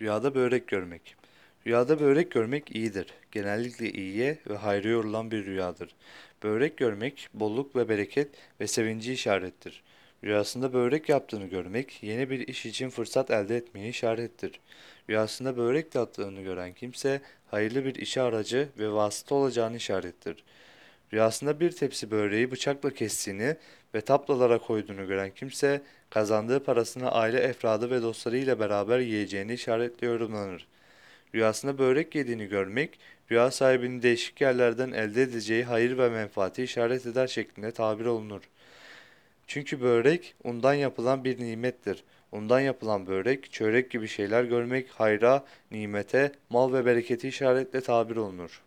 Rüyada börek görmek. Rüyada börek görmek iyidir. Genellikle iyiye ve hayra yorulan bir rüyadır. Börek görmek bolluk ve bereket ve sevinci işarettir. Rüyasında börek yaptığını görmek yeni bir iş için fırsat elde etmeyi işarettir. Rüyasında börek yaptığını gören kimse hayırlı bir işe aracı ve vasıta olacağını işarettir. Rüyasında bir tepsi böreği bıçakla kestiğini ve taplalara koyduğunu gören kimse kazandığı parasını aile efradı ve dostlarıyla beraber yiyeceğini işaretle yorumlanır. Rüyasında börek yediğini görmek, rüya sahibinin değişik yerlerden elde edeceği hayır ve menfaati işaret eder şeklinde tabir olunur. Çünkü börek undan yapılan bir nimettir. Undan yapılan börek, çörek gibi şeyler görmek hayra, nimete, mal ve bereketi işaretle tabir olunur.